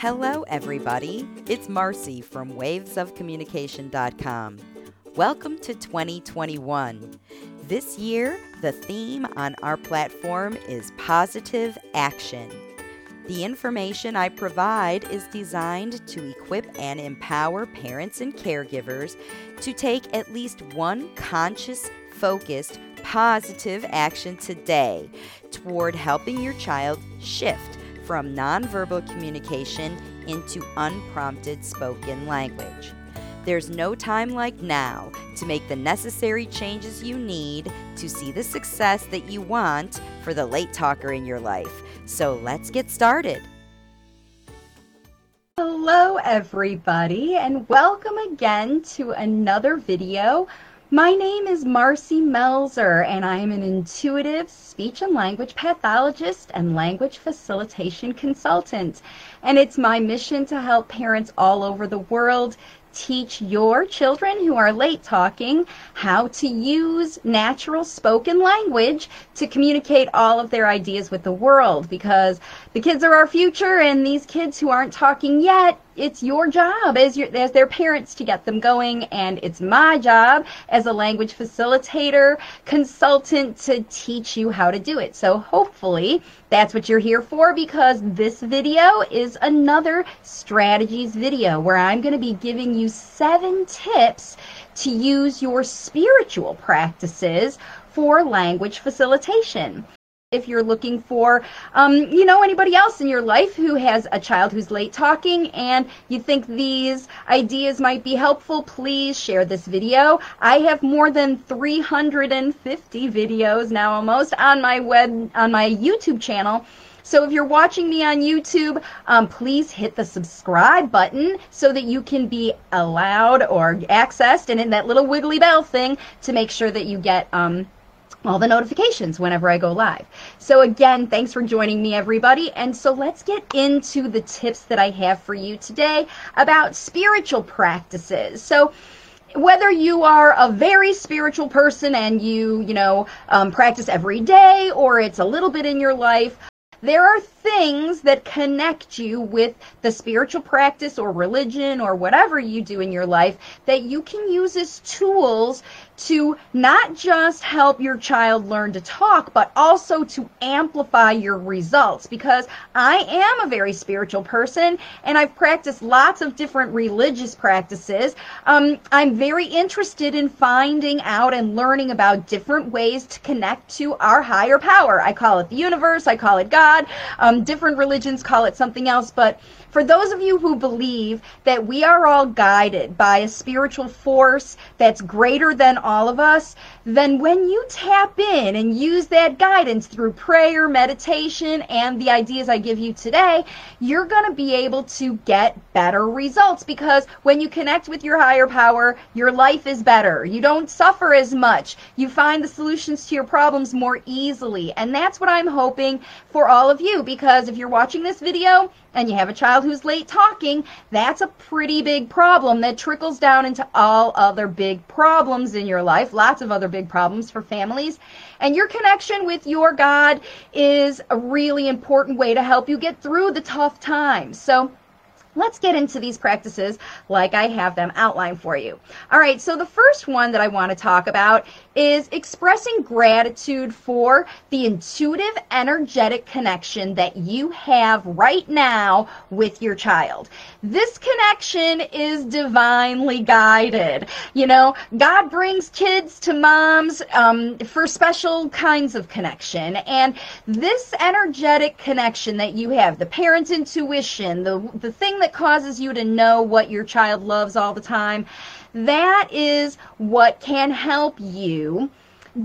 Hello, everybody. It's Marcy from wavesofcommunication.com. Welcome to 2021. This year, the theme on our platform is positive action. The information I provide is designed to equip and empower parents and caregivers to take at least one conscious, focused, positive action today toward helping your child shift from nonverbal communication into unprompted spoken language. There's no time like now to make the necessary changes you need to see the success that you want for the late talker in your life. So let's get started. Hello, everybody, and welcome again to another video my name is Marcy Melzer, and I am an intuitive speech and language pathologist and language facilitation consultant. And it's my mission to help parents all over the world teach your children who are late talking how to use natural spoken language to communicate all of their ideas with the world because the kids are our future and these kids who aren't talking yet it's your job as your as their parents to get them going and it's my job as a language facilitator consultant to teach you how to do it. So hopefully that's what you're here for because this video is another strategies video where I'm going to be giving you seven tips to use your spiritual practices for language facilitation if you're looking for, um, you know, anybody else in your life who has a child who's late talking and you think these ideas might be helpful, please share this video. I have more than 350 videos now almost on my web, on my YouTube channel. So if you're watching me on YouTube, um, please hit the subscribe button so that you can be allowed or accessed and in that little wiggly bell thing to make sure that you get um, all the notifications whenever I go live. So again, thanks for joining me everybody. And so let's get into the tips that I have for you today about spiritual practices. So whether you are a very spiritual person and you, you know, um, practice every day or it's a little bit in your life, there are things that connect you with the spiritual practice or religion or whatever you do in your life that you can use as tools to not just help your child learn to talk, but also to amplify your results. Because I am a very spiritual person and I've practiced lots of different religious practices. Um, I'm very interested in finding out and learning about different ways to connect to our higher power. I call it the universe, I call it God. Um, different religions call it something else, but for those of you who believe that we are all guided by a spiritual force that's greater than all of us, then when you tap in and use that guidance through prayer, meditation, and the ideas I give you today, you're going to be able to get better results because when you connect with your higher power, your life is better. You don't suffer as much. You find the solutions to your problems more easily. And that's what I'm hoping for all of you because if you're watching this video, and you have a child who's late talking, that's a pretty big problem that trickles down into all other big problems in your life, lots of other big problems for families. And your connection with your God is a really important way to help you get through the tough times. So, Let's get into these practices like I have them outlined for you. All right, so the first one that I want to talk about is expressing gratitude for the intuitive, energetic connection that you have right now with your child. This connection is divinely guided. You know, God brings kids to moms um, for special kinds of connection. And this energetic connection that you have, the parent intuition, the, the thing that causes you to know what your child loves all the time, that is what can help you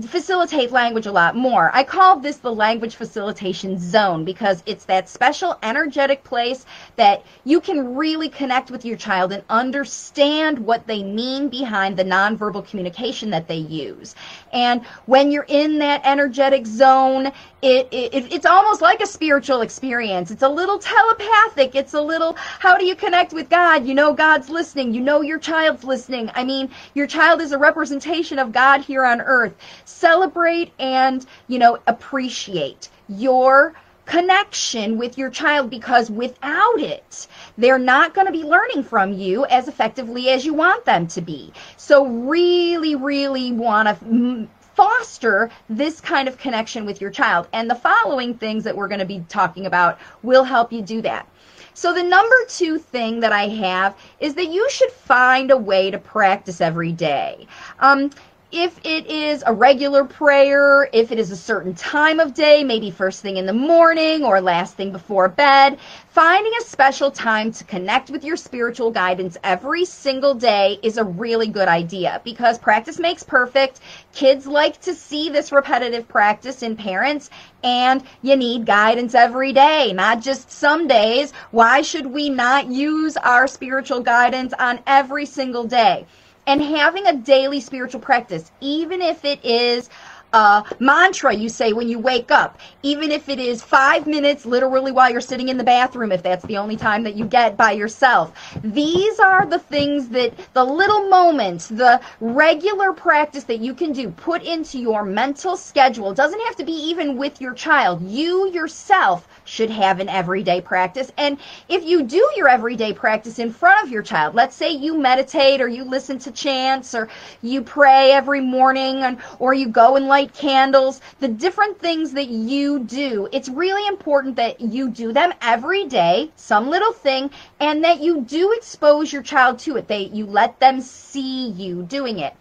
facilitate language a lot more. I call this the language facilitation zone because it's that special energetic place that you can really connect with your child and understand what they mean behind the nonverbal communication that they use. And when you're in that energetic zone, it, it, it's almost like a spiritual experience. It's a little telepathic. It's a little, how do you connect with God? You know God's listening. You know your child's listening. I mean, your child is a representation of God here on earth. Celebrate and, you know, appreciate your connection with your child because without it, they're not going to be learning from you as effectively as you want them to be. So, really, really want to foster this kind of connection with your child. And the following things that we're going to be talking about will help you do that. So, the number two thing that I have is that you should find a way to practice every day. Um, if it is a regular prayer, if it is a certain time of day, maybe first thing in the morning or last thing before bed, finding a special time to connect with your spiritual guidance every single day is a really good idea because practice makes perfect. Kids like to see this repetitive practice in parents and you need guidance every day, not just some days. Why should we not use our spiritual guidance on every single day? And having a daily spiritual practice, even if it is a mantra you say when you wake up, even if it is five minutes literally while you're sitting in the bathroom, if that's the only time that you get by yourself. These are the things that the little moments, the regular practice that you can do, put into your mental schedule. It doesn't have to be even with your child. You yourself should have an everyday practice. And if you do your everyday practice in front of your child, let's say you meditate or you listen to chants or you pray every morning and, or you go and light candles, the different things that you do, it's really important that you do them every day, some little thing, and that you do expose your child to it. They, you let them see you doing it.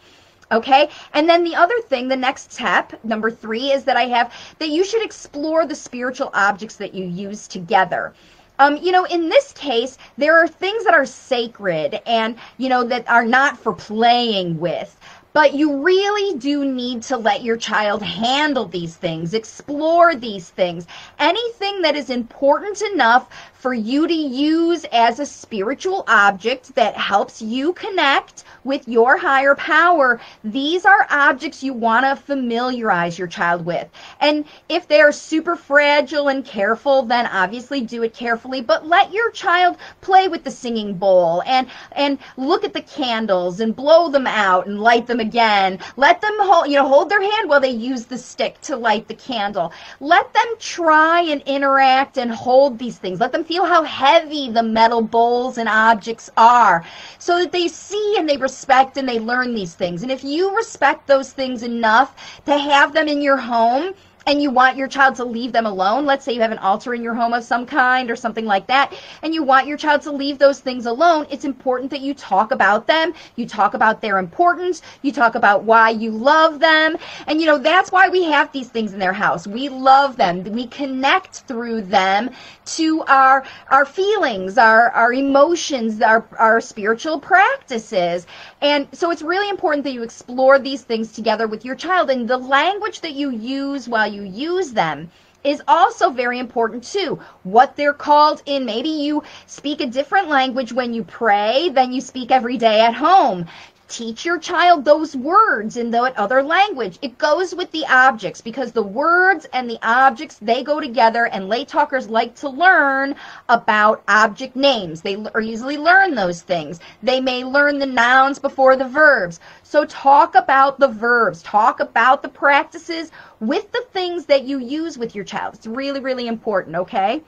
Okay. And then the other thing, the next step, number three, is that I have that you should explore the spiritual objects that you use together. Um, you know, in this case, there are things that are sacred and, you know, that are not for playing with. But you really do need to let your child handle these things, explore these things. Anything that is important enough for you to use as a spiritual object that helps you connect with your higher power, these are objects you want to familiarize your child with. And if they're super fragile and careful, then obviously do it carefully, but let your child play with the singing bowl and and look at the candles and blow them out and light them again. Let them hold, you know, hold their hand while they use the stick to light the candle. Let them try and interact and hold these things. Let them feel how heavy the metal bowls and objects are so that they see and they respect and they learn these things. And if you respect those things enough to have them in your home, and you want your child to leave them alone, let's say you have an altar in your home of some kind or something like that, and you want your child to leave those things alone, it's important that you talk about them. You talk about their importance. You talk about why you love them. And, you know, that's why we have these things in their house. We love them. We connect through them to our, our feelings, our, our emotions, our, our spiritual practices. And so it's really important that you explore these things together with your child. And the language that you use while you use them is also very important too. What they're called in, maybe you speak a different language when you pray than you speak every day at home. Teach your child those words in that other language. It goes with the objects because the words and the objects, they go together and late talkers like to learn about object names. They usually learn those things. They may learn the nouns before the verbs. So talk about the verbs. Talk about the practices with the things that you use with your child. It's really, really important, okay?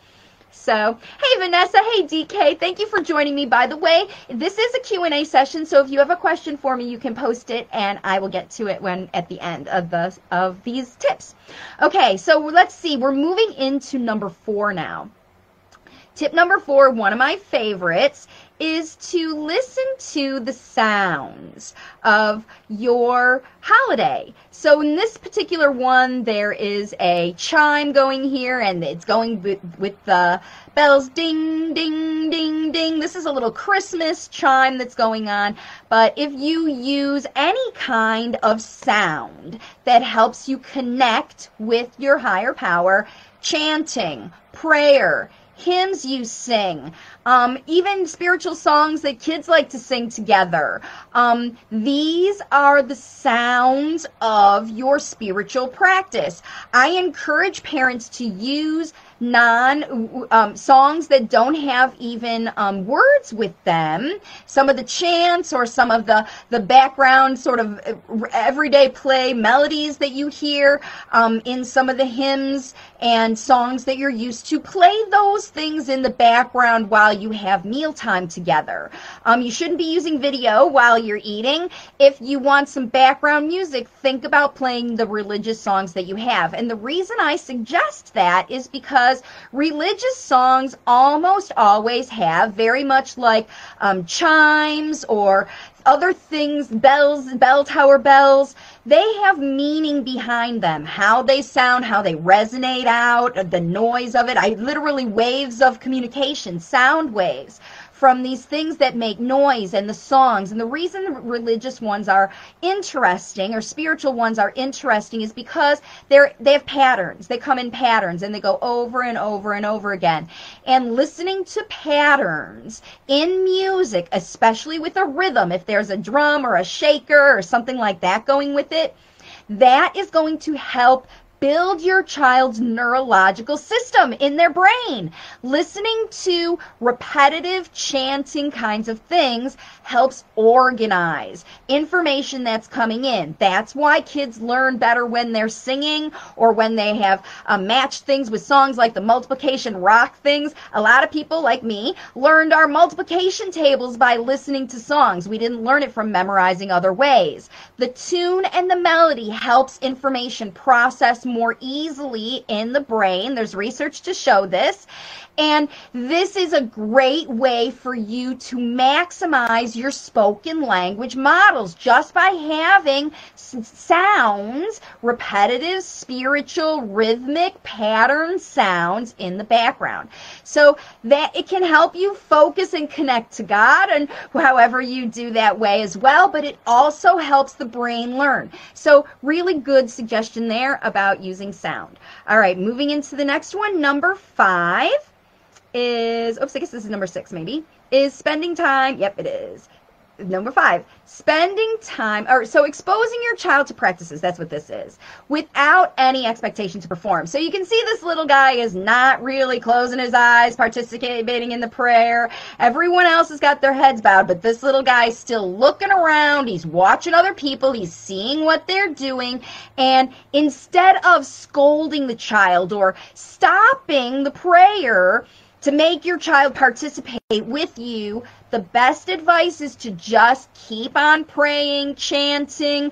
So, hey Vanessa, hey DK, thank you for joining me. By the way, this is a Q&A session, so if you have a question for me, you can post it and I will get to it when at the end of the of these tips. Okay, so let's see. We're moving into number 4 now. Tip number 4, one of my favorites, is to listen to the sounds of your holiday. So in this particular one, there is a chime going here and it's going with the bells ding, ding, ding, ding. This is a little Christmas chime that's going on. But if you use any kind of sound that helps you connect with your higher power, chanting, prayer, hymns you sing, um, even spiritual songs that kids like to sing together. Um, these are the sounds of your spiritual practice. I encourage parents to use non um, songs that don't have even um, words with them. Some of the chants or some of the the background sort of uh, everyday play melodies that you hear um, in some of the hymns and songs that you're used to. Play those things in the background while you have mealtime together. Um, you shouldn't be using video while you're eating. If you want some background music, think about playing the religious songs that you have. And the reason I suggest that is because religious songs almost always have very much like um, chimes or other things, bells, bell tower bells, they have meaning behind them. How they sound, how they resonate out, the noise of it. I literally waves of communication, sound waves from these things that make noise and the songs. And the reason the religious ones are interesting or spiritual ones are interesting is because they're they have patterns. They come in patterns and they go over and over and over again. And listening to patterns in music, especially with a rhythm, if there's a drum or a shaker or something like that going with it, that is going to help build your child's neurological system in their brain. Listening to repetitive chanting kinds of things helps organize information that's coming in. That's why kids learn better when they're singing or when they have uh, matched things with songs like the multiplication rock things. A lot of people like me learned our multiplication tables by listening to songs. We didn't learn it from memorizing other ways. The tune and the melody helps information process more easily in the brain. There's research to show this. And this is a great way for you to maximize your spoken language models just by having sounds, repetitive, spiritual, rhythmic pattern sounds in the background. So that it can help you focus and connect to God and however you do that way as well, but it also helps the brain learn. So really good suggestion there about using sound. All right, moving into the next one, number five is, oops, I guess this is number six maybe, is spending time, yep, it is, number five, spending time, or so exposing your child to practices, that's what this is, without any expectation to perform. So you can see this little guy is not really closing his eyes, participating in the prayer. Everyone else has got their heads bowed, but this little guy is still looking around. He's watching other people. He's seeing what they're doing. And instead of scolding the child or stopping the prayer, to make your child participate with you, the best advice is to just keep on praying, chanting,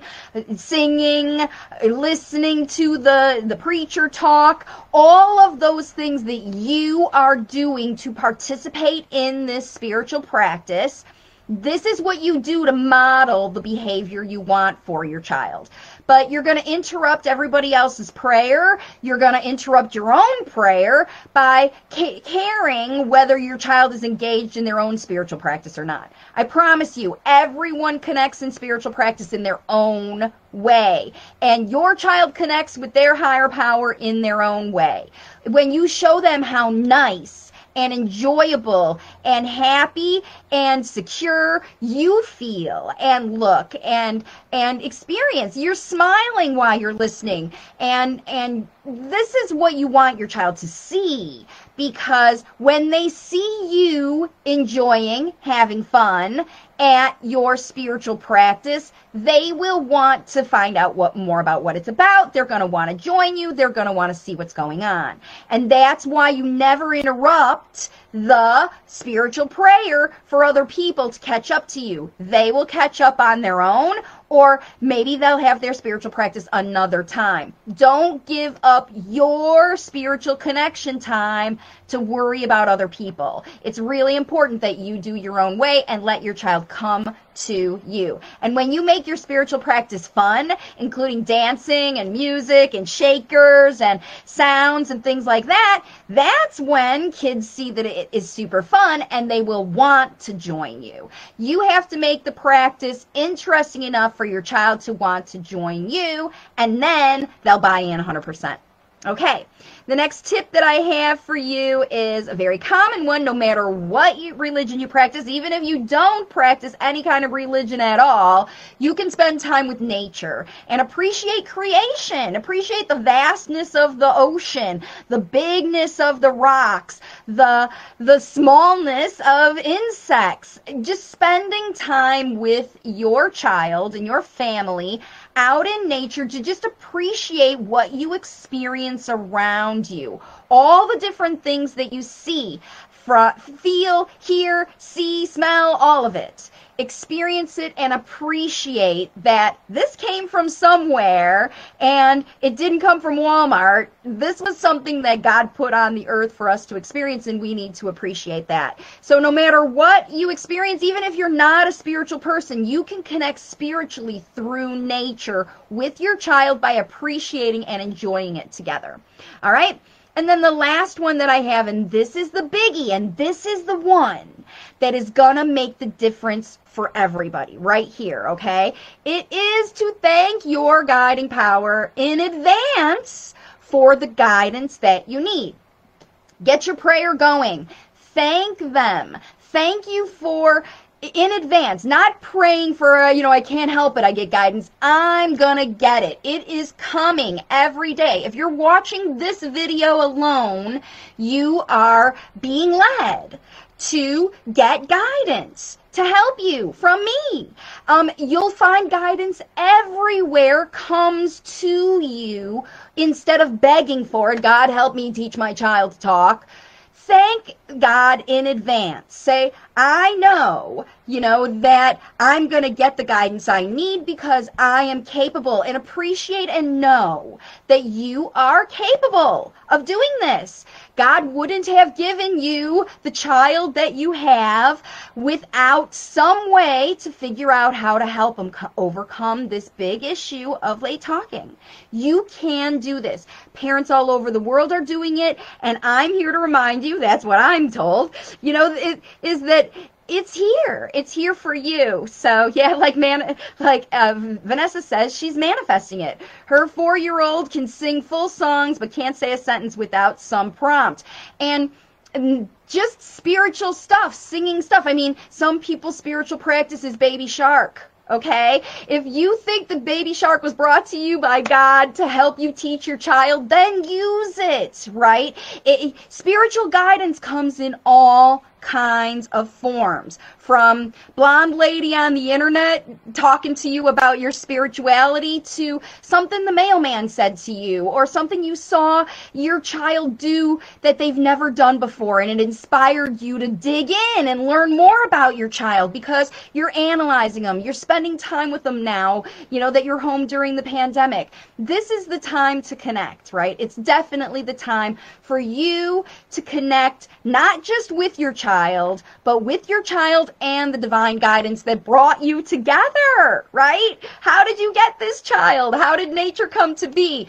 singing, listening to the, the preacher talk, all of those things that you are doing to participate in this spiritual practice. This is what you do to model the behavior you want for your child but you're going to interrupt everybody else's prayer. You're going to interrupt your own prayer by ca- caring whether your child is engaged in their own spiritual practice or not. I promise you, everyone connects in spiritual practice in their own way. And your child connects with their higher power in their own way. When you show them how nice and enjoyable and happy and secure you feel and look and and experience. You're smiling while you're listening. And and this is what you want your child to see because when they see you enjoying having fun at your spiritual practice, they will want to find out what more about what it's about. They're going to want to join you. They're going to want to see what's going on. And that's why you never interrupt the spiritual prayer for other people to catch up to you. They will catch up on their own or maybe they'll have their spiritual practice another time. Don't give up your spiritual connection time to worry about other people. It's really important that you do your own way and let your child come to you. And when you make your spiritual practice fun, including dancing and music and shakers and sounds and things like that, that's when kids see that it is super fun and they will want to join you. You have to make the practice interesting enough for your child to want to join you, and then they'll buy in 100%. Okay, the next tip that I have for you is a very common one no matter what you, religion you practice, even if you don't practice any kind of religion at all, you can spend time with nature and appreciate creation, appreciate the vastness of the ocean, the bigness of the rocks, the the smallness of insects. Just spending time with your child and your family out in nature to just appreciate what you experience around you. All the different things that you see, feel, hear, see, smell, all of it experience it and appreciate that this came from somewhere and it didn't come from Walmart. This was something that God put on the earth for us to experience, and we need to appreciate that. So, no matter what you experience, even if you're not a spiritual person, you can connect spiritually through nature with your child by appreciating and enjoying it together. All right? And then the last one that I have, and this is the biggie, and this is the one that is gonna make the difference for everybody right here, okay? It is to thank your guiding power in advance for the guidance that you need. Get your prayer going. Thank them. Thank you for in advance, not praying for, uh, you know, I can't help it, I get guidance. I'm gonna get it. It is coming every day. If you're watching this video alone, you are being led to get guidance to help you from me. Um, you'll find guidance everywhere comes to you instead of begging for it. God, help me teach my child to talk thank God in advance. Say, I know, you know, that I'm going to get the guidance I need because I am capable and appreciate and know that you are capable of doing this. God wouldn't have given you the child that you have without some way to figure out how to help them overcome this big issue of late talking. You can do this. Parents all over the world are doing it, and I'm here to remind you that's what I'm told. You know, it, is that it's here. It's here for you. So yeah, like man, like uh, Vanessa says, she's manifesting it. Her four-year-old can sing full songs, but can't say a sentence without some prompt. And, and just spiritual stuff, singing stuff. I mean, some people's spiritual practice is baby shark. Okay? If you think the baby shark was brought to you by God to help you teach your child, then use it, right? It, spiritual guidance comes in all kinds of forms. From blonde lady on the internet talking to you about your spirituality to something the mailman said to you or something you saw your child do that they've never done before and it inspired you to dig in and learn more about your child because you're analyzing them. You're spending time with them now, you know, that you're home during the pandemic. This is the time to connect, right? It's definitely the time for you to connect not just with your child child, but with your child and the divine guidance that brought you together, right? How did you get this child? How did nature come to be?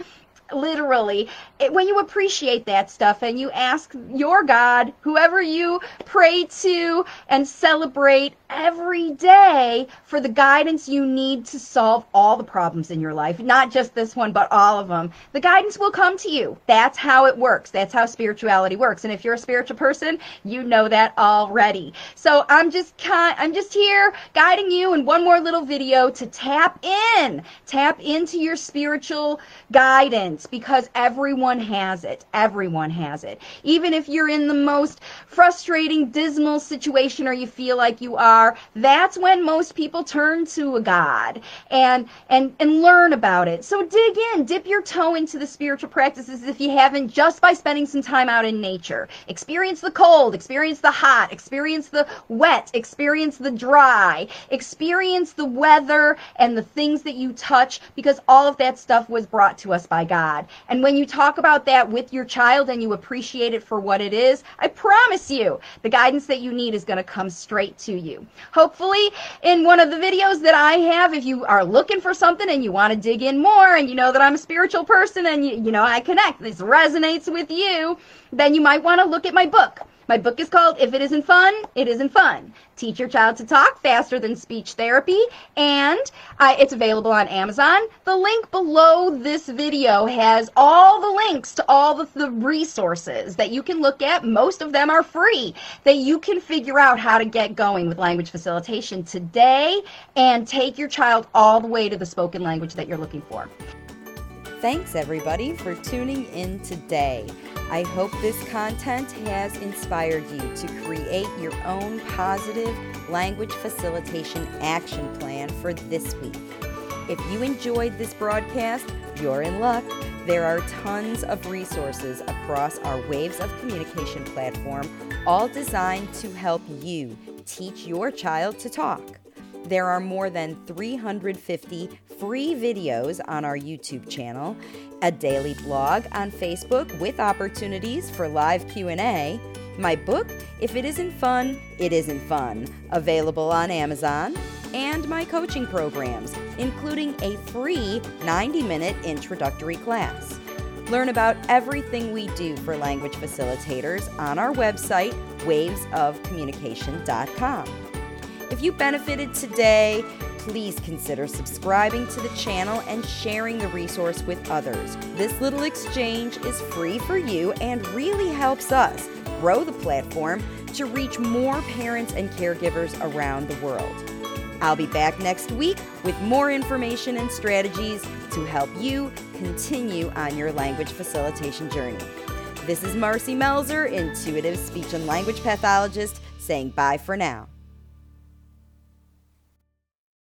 Literally it, when you appreciate that stuff and you ask your god whoever you pray to and celebrate every day for the guidance you need to solve all the problems in your life not just this one but all of them the guidance will come to you. That's how it works. That's how spirituality works. And if you're a spiritual person you know that already. So i'm just kind i'm just here guiding you in one more little video to tap in tap into your spiritual guidance because everyone has it. Everyone has it. Even if you're in the most frustrating, dismal situation or you feel like you are, that's when most people turn to a God and and and learn about it. So dig in, dip your toe into the spiritual practices if you haven't just by spending some time out in nature. Experience the cold, experience the hot, experience the wet, experience the dry, experience the weather and the things that you touch because all of that stuff was brought to us by God. God. And when you talk about that with your child and you appreciate it for what it is, I promise you the guidance that you need is going to come straight to you. Hopefully, in one of the videos that I have, if you are looking for something and you want to dig in more and you know that I'm a spiritual person and you, you know I connect, this resonates with you, then you might want to look at my book My book is called If It Isn't Fun, It Isn't Fun. Teach Your Child to Talk Faster Than Speech Therapy. And uh, it's available on Amazon. The link below this video has all the links to all the, the resources that you can look at. Most of them are free that you can figure out how to get going with language facilitation today and take your child all the way to the spoken language that you're looking for. Thanks, everybody, for tuning in today. I hope this content has inspired you to create your own positive language facilitation action plan for this week. If you enjoyed this broadcast, you're in luck. There are tons of resources across our Waves of Communication platform, all designed to help you teach your child to talk. There are more than 350 free videos on our YouTube channel, a daily blog on Facebook with opportunities for live Q&A, my book, If It Isn't Fun, It Isn't Fun, available on Amazon, and my coaching programs, including a free 90-minute introductory class. Learn about everything we do for language facilitators on our website, wavesofcommunication.com. If you benefited today, please consider subscribing to the channel and sharing the resource with others. This little exchange is free for you and really helps us grow the platform to reach more parents and caregivers around the world. I'll be back next week with more information and strategies to help you continue on your language facilitation journey. This is Marcy Melzer, intuitive speech and language pathologist, saying bye for now.